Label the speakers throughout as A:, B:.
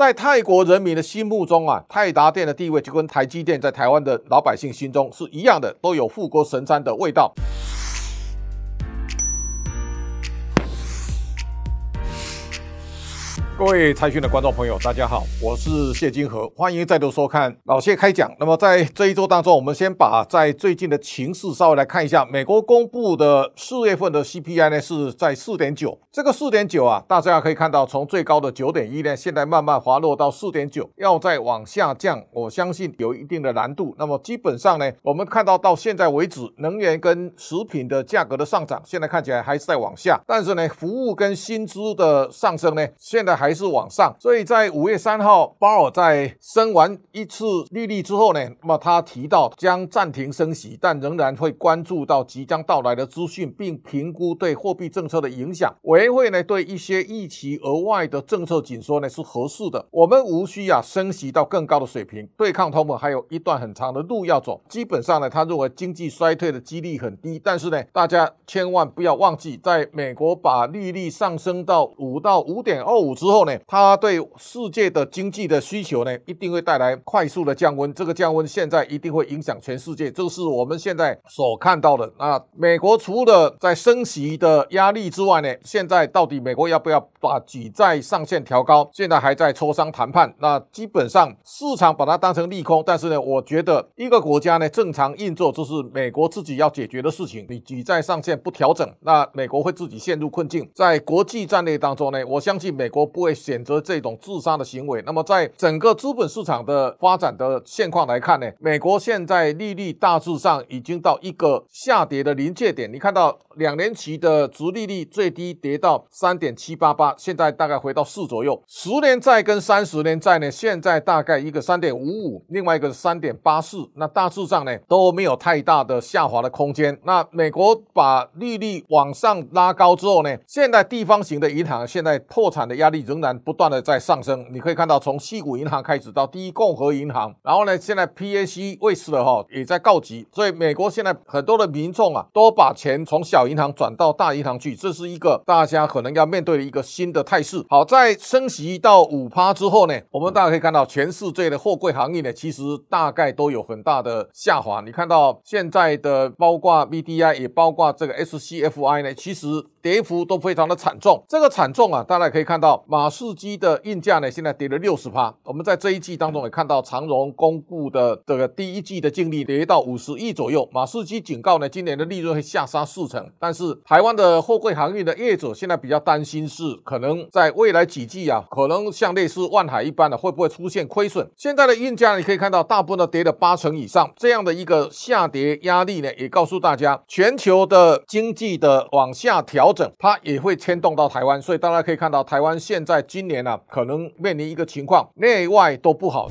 A: 在泰国人民的心目中啊，泰达电的地位就跟台积电在台湾的老百姓心中是一样的，都有富国神山的味道。各位财讯的观众朋友，大家好，我是谢金河，欢迎再度收看老谢开讲。那么在这一周当中，我们先把在最近的情势稍微来看一下。美国公布的四月份的 CPI 呢是在四点九，这个四点九啊，大家可以看到，从最高的九点一呢，现在慢慢滑落到四点九，要再往下降，我相信有一定的难度。那么基本上呢，我们看到到现在为止，能源跟食品的价格的上涨，现在看起来还是在往下，但是呢，服务跟薪资的上升呢，现在还。还是往上，所以在五月三号，鲍尔在升完一次利率之后呢，那么他提到将暂停升息，但仍然会关注到即将到来的资讯，并评估对货币政策的影响。委员会呢，对一些预期额外的政策紧缩呢是合适的。我们无需啊升息到更高的水平，对抗通膨还有一段很长的路要走。基本上呢，他认为经济衰退的几率很低，但是呢，大家千万不要忘记，在美国把利率上升到五到五点二五之后。呢它对世界的经济的需求呢，一定会带来快速的降温。这个降温现在一定会影响全世界，这是我们现在所看到的。那美国除了在升息的压力之外呢，现在到底美国要不要把举债上限调高？现在还在磋商谈判。那基本上市场把它当成利空，但是呢，我觉得一个国家呢正常运作，这是美国自己要解决的事情。你举债上限不调整，那美国会自己陷入困境。在国际战略当中呢，我相信美国不会。选择这种自杀的行为。那么，在整个资本市场的发展的现况来看呢，美国现在利率大致上已经到一个下跌的临界点。你看到两年期的殖利率最低跌到三点七八八，现在大概回到四左右。十年债跟三十年债呢，现在大概一个三点五五，另外一个是三点八四。那大致上呢都没有太大的下滑的空间。那美国把利率往上拉高之后呢，现在地方型的银行现在破产的压力仍然不断的在上升，你可以看到从西谷银行开始到第一共和银行，然后呢，现在 PAC 卫士的哈也在告急，所以美国现在很多的民众啊都把钱从小银行转到大银行去，这是一个大家可能要面对的一个新的态势。好，在升息到五趴之后呢，我们大家可以看到全世界的货柜行业呢，其实大概都有很大的下滑。你看到现在的包括 BDI 也包括这个 SCFI 呢，其实跌幅都非常的惨重。这个惨重啊，大家可以看到马。士基的运价呢，现在跌了六十趴。我们在这一季当中也看到长荣公布的这个第一季的净利跌到五十亿左右。马士基警告呢，今年的利润会下杀四成。但是台湾的货柜航运的业者现在比较担心是，可能在未来几季啊，可能像类似万海一般的，会不会出现亏损？现在的运价你可以看到，大部分都跌了八成以上，这样的一个下跌压力呢，也告诉大家，全球的经济的往下调整，它也会牵动到台湾。所以大家可以看到，台湾现在。今年呢、啊，可能面临一个情况，内外都不好。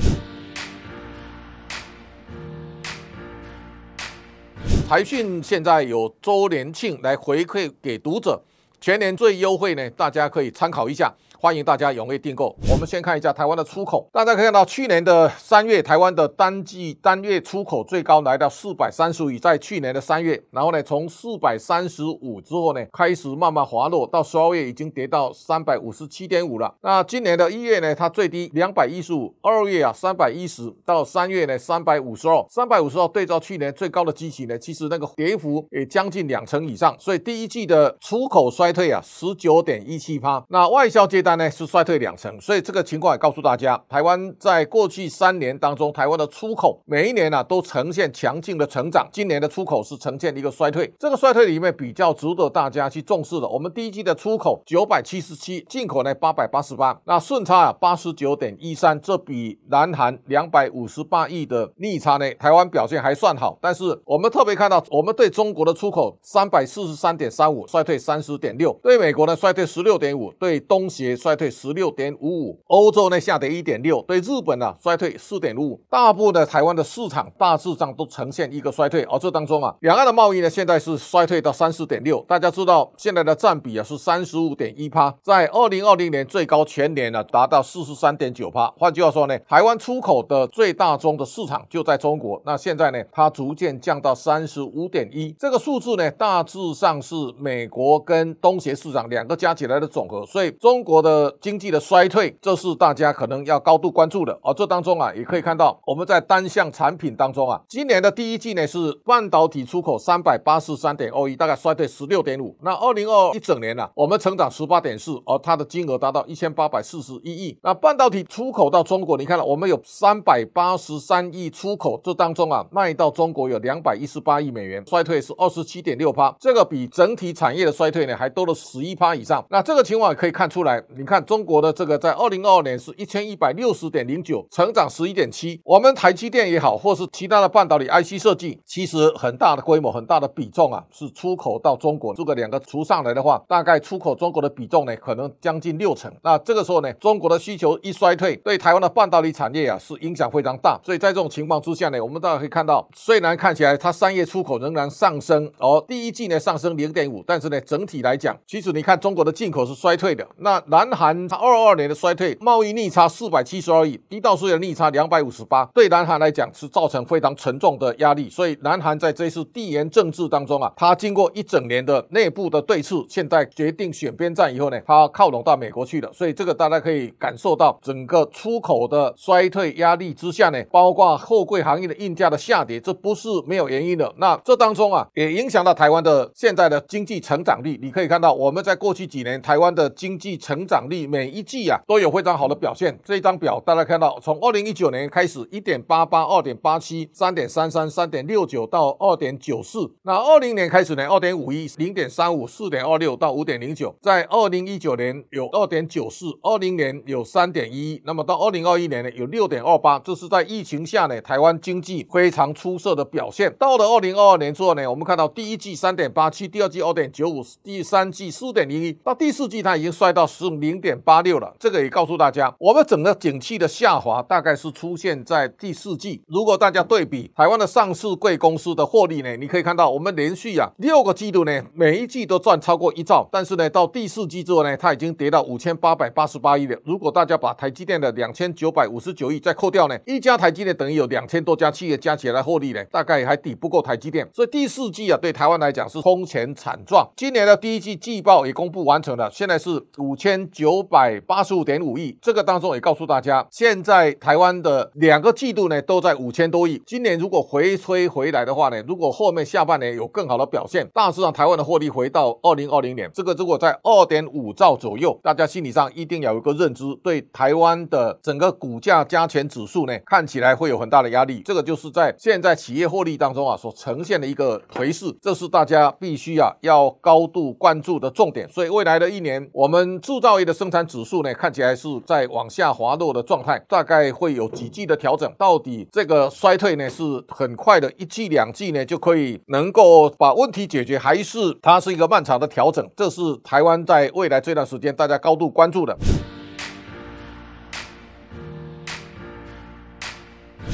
A: 财讯现在有周年庆来回馈给读者，全年最优惠呢，大家可以参考一下。欢迎大家踊跃订购。我们先看一下台湾的出口，大家可以看到，去年的三月，台湾的单季单月出口最高来到四百三十五亿，在去年的三月，然后呢，从四百三十五之后呢，开始慢慢滑落，到十二月已经跌到三百五十七点五了。那今年的一月呢，它最低两百一十五，二月啊三百一十，到三月呢三百五十二，三百五十二对照去年最高的基期呢，其实那个跌幅也将近两成以上，所以第一季的出口衰退啊十九点一七趴，那外销阶段段。呢是衰退两成，所以这个情况也告诉大家，台湾在过去三年当中，台湾的出口每一年呢、都呈现强劲的成长，今年的出口是呈现一个衰退。这个衰退里面比较值得大家去重视的，我们第一季的出口九百七十七，进口呢八百八十八，那顺差啊八十九点一三，这比南韩两百五十八亿的逆差呢，台湾表现还算好。但是我们特别看到，我们对中国的出口三百四十三点三五，衰退三十点六，对美国呢衰退十六点五，对东协。衰退十六点五五，欧洲呢下跌一点六，对日本呢衰退四点五五，大部分的台湾的市场大致上都呈现一个衰退。而这当中啊，两岸的贸易呢现在是衰退到三十点六，大家知道现在的占比啊是三十五点一趴，在二零二零年最高全年呢达到四十三点九趴。换句话说呢，台湾出口的最大宗的市场就在中国，那现在呢它逐渐降到三十五点一，这个数字呢大致上是美国跟东协市场两个加起来的总和，所以中国的。的经济的衰退，这是大家可能要高度关注的。而这当中啊，也可以看到我们在单项产品当中啊，今年的第一季呢是半导体出口三百八十三点二亿，大概衰退十六点五。那二零二一整年呢、啊，我们成长十八点四，而它的金额达到一千八百四十一亿。那半导体出口到中国，你看了，我们有三百八十三亿出口，这当中啊，卖到中国有两百一十八亿美元，衰退是二十七点六趴，这个比整体产业的衰退呢还多了十一趴以上。那这个情况也可以看出来，你看中国的这个在二零二二年是一千一百六十点零九，成长十一点七。我们台积电也好，或是其他的半导体 IC 设计，其实很大的规模、很大的比重啊，是出口到中国。这个两个除上来的话，大概出口中国的比重呢，可能将近六成。那这个时候呢，中国的需求一衰退，对台湾的半导体产业啊是影响非常大。所以在这种情况之下呢，我们大家可以看到，虽然看起来它三月出口仍然上升，而第一季呢上升零点五，但是呢整体来讲，其实你看中国的进口是衰退的。那然南韩二二年的衰退，贸易逆差四百七十二亿，低到四月逆差两百五十八，对南韩来讲是造成非常沉重的压力。所以南韩在这次地缘政治当中啊，它经过一整年的内部的对峙，现在决定选边站以后呢，它靠拢到美国去了。所以这个大家可以感受到整个出口的衰退压力之下呢，包括货柜行业的运价的下跌，这不是没有原因的。那这当中啊，也影响到台湾的现在的经济成长率。你可以看到，我们在过去几年台湾的经济成长率每一季啊都有非常好的表现。这一张表大家看到，从二零一九年开始，一点八八、二点八七、三点三三、三点六九到二点九四。那二零年开始呢，二点五一、零点三五、四点二六到五点零九。在二零一九年有二点九四，二零年有三点一一，那么到二零二一年呢有六点二八。这是在疫情下呢，台湾经济非常出色的表现。到了二零二二年之后呢，我们看到第一季三点八七，第二季二点九五，第三季四点零一，到第四季它已经衰到十五零点八六了。这个也告诉大家，我们整个景气的下滑大概是出现在第四季。如果大家对比台湾的上市贵公司的获利呢，你可以看到我们连续啊六个季度呢，每一季都赚超过一兆，但是呢到第四季之后呢，它已经跌到五千八百八十八亿了。如果大家把台积电的两千九百五十九亿再扣掉呢，一家台积电等于有两千多家企业加起来获利呢，大概还抵不过台积电。所以第四季啊，对台湾来讲是空前惨状。今年的第一季季报也公布完成了，现在是五千九百八十五点五亿。这个当中也告诉大家，现在台湾的两个季度呢都在五千多亿。今年如果回吹回来的话呢，如果后面下半年有更好的表现，大致上台湾的获利回到二零二零年，这个如果在二点五兆左右，大家心理上一定要有一个认知，对台湾的整个股价加权指数呢，看起来会有很大的压力。这个就是在现在企业获利当中啊所呈现的一个颓势，这是大家必须啊要高度关注的重点。所以未来的一年，我们制造业的生产指数呢，看起来是在往下滑落的状态，大概会有几季的调整。到底这个衰退呢，是很快的一季两季呢就可以能够把问题解决，还是它是一个漫长的调整？这是台湾在未来这段时间大家高度关注的。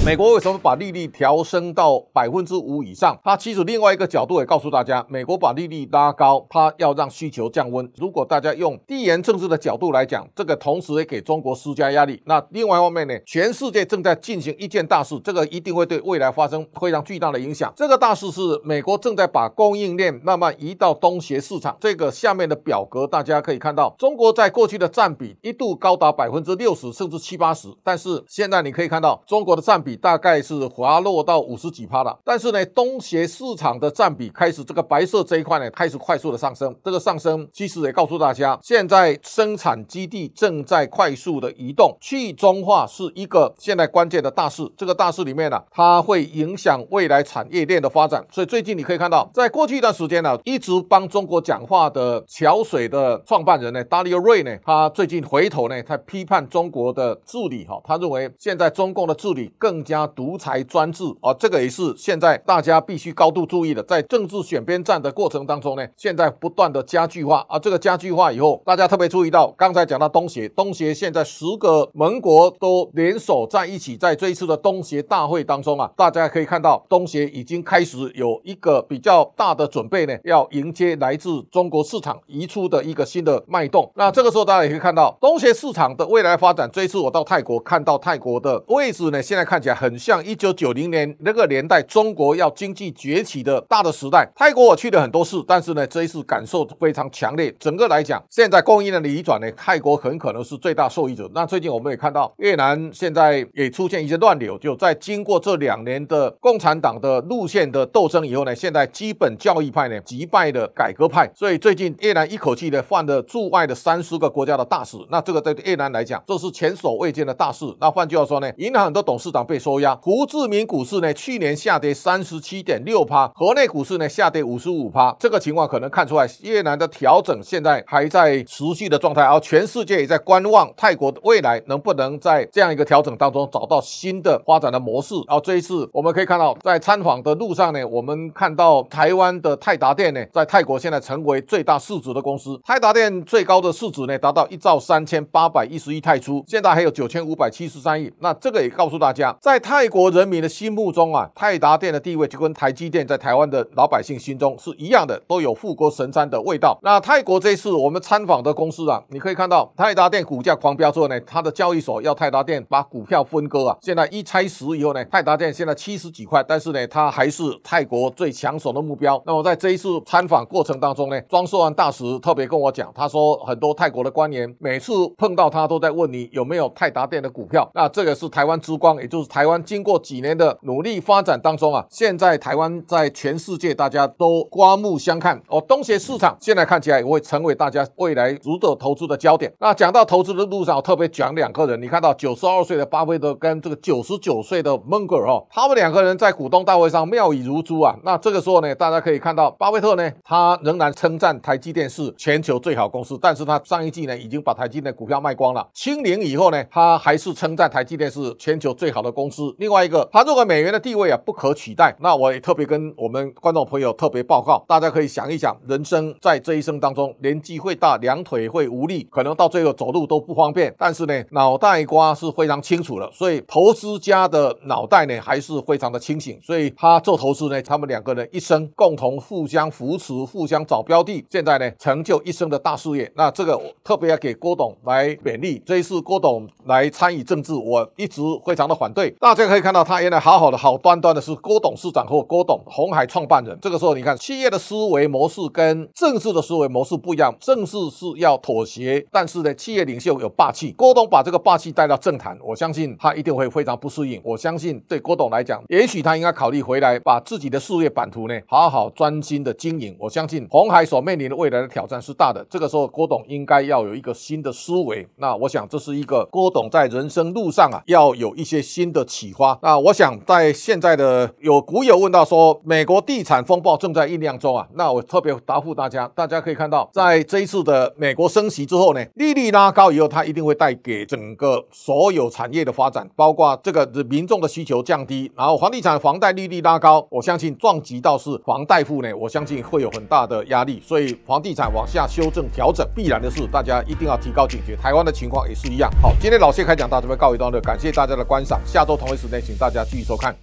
A: 美国为什么把利率调升到百分之五以上？它其实另外一个角度也告诉大家，美国把利率拉高，它要让需求降温。如果大家用地缘政治的角度来讲，这个同时也给中国施加压力。那另外一方面呢，全世界正在进行一件大事，这个一定会对未来发生非常巨大的影响。这个大事是美国正在把供应链慢慢移到东协市场。这个下面的表格大家可以看到，中国在过去的占比一度高达百分之六十甚至七八十，但是现在你可以看到中国的占比。大概是滑落到五十几趴了，但是呢，东协市场的占比开始这个白色这一块呢，开始快速的上升。这个上升其实也告诉大家，现在生产基地正在快速的移动，去中化是一个现在关键的大事。这个大事里面呢、它会影响未来产业链的发展。所以最近你可以看到，在过去一段时间呢、一直帮中国讲话的桥水的创办人呢，Dario Ray 呢，他最近回头呢，他批判中国的治理哈，他认为现在中共的治理更加独裁专制啊，这个也是现在大家必须高度注意的。在政治选边站的过程当中呢，现在不断的加剧化啊，这个加剧化以后，大家特别注意到，刚才讲到东协，东协现在十个盟国都联手在一起，在这一次的东协大会当中啊，大家可以看到，东协已经开始有一个比较大的准备呢，要迎接来自中国市场移出的一个新的脉动。那这个时候大家也可以看到，东协市场的未来发展。这一次我到泰国看到泰国的位置呢，现在看起来。很像一九九零年那个年代中国要经济崛起的大的时代。泰国我去了很多次，但是呢，这一次感受非常强烈。整个来讲，现在供应链的移转呢，泰国很可能是最大受益者。那最近我们也看到，越南现在也出现一些乱流，就在经过这两年的共产党的路线的斗争以后呢，现在基本教义派呢击败了改革派，所以最近越南一口气呢换了驻外的三十个国家的大使。那这个对越南来讲，这是前所未见的大事。那换句话说呢，银行很多董事长被收押，胡志明股市呢去年下跌三十七点六趴，河内股市呢下跌五十五趴。这个情况可能看出来，越南的调整现在还在持续的状态，而全世界也在观望泰国的未来能不能在这样一个调整当中找到新的发展的模式。然后这一次我们可以看到，在参访的路上呢，我们看到台湾的泰达电呢，在泰国现在成为最大市值的公司。泰达电最高的市值呢达到一兆三千八百一十亿泰铢，现在还有九千五百七十三亿。那这个也告诉大家，在泰国人民的心目中啊，泰达电的地位就跟台积电在台湾的老百姓心中是一样的，都有富国神山的味道。那泰国这一次我们参访的公司啊，你可以看到泰达电股价狂飙之后呢，它的交易所要泰达电把股票分割啊，现在一拆十以后呢，泰达电现在七十几块，但是呢，它还是泰国最抢手的目标。那么在这一次参访过程当中呢，庄寿安大使特别跟我讲，他说很多泰国的官员每次碰到他都在问你有没有泰达电的股票。那这个是台湾之光，也就是台湾经过几年的努力发展当中啊，现在台湾在全世界大家都刮目相看哦，东协市场现在看起来也会成为大家未来值得投资的焦点。那讲到投资的路上，我特别讲两个人，你看到九十二岁的巴菲特跟这个九十九岁的蒙格尔哦，他们两个人在股东大会上妙语如珠啊。那这个时候呢，大家可以看到巴菲特呢，他仍然称赞台积电是全球最好公司，但是他上一季呢已经把台积电股票卖光了。清零以后呢，他还是称赞台积电是全球最好的公。公司另外一个，他认为美元的地位啊不可取代。那我也特别跟我们观众朋友特别报告，大家可以想一想，人生在这一生当中，年纪会大，两腿会无力，可能到最后走路都不方便，但是呢，脑袋瓜是非常清楚的。所以投资家的脑袋呢还是非常的清醒。所以他做投资呢，他们两个人一生共同互相扶持，互相找标的，现在呢成就一生的大事业。那这个我特别要给郭董来勉励。这一次郭董来参与政治，我一直非常的反对。大家可以看到，他原来好好的、好端端的，是郭董事长和郭董红海创办人。这个时候，你看企业的思维模式跟政治的思维模式不一样。政治是要妥协，但是呢，企业领袖有霸气。郭董把这个霸气带到政坛，我相信他一定会非常不适应。我相信对郭董来讲，也许他应该考虑回来，把自己的事业版图呢，好好专心的经营。我相信红海所面临的未来的挑战是大的。这个时候，郭董应该要有一个新的思维。那我想，这是一个郭董在人生路上啊，要有一些新的启发。那我想，在现在的有股友问到说，美国地产风暴正在酝酿中啊，那我特别答复大家，大家可以看到，在这一次的美国升息之后呢，利率拉高以后，它一定会带给整个所有产业的发展，包括这个民众的需求降低，然后房地产房贷利率拉高，我相信撞击到是房贷户呢，我相信会有很大的压力，所以房地产往下修正调整必然的事，大家一定要提高警觉。台湾的情况也是一样。好，今天老谢开讲到这边告一段落，感谢大家的观赏，下周同一时间请大家继续收看。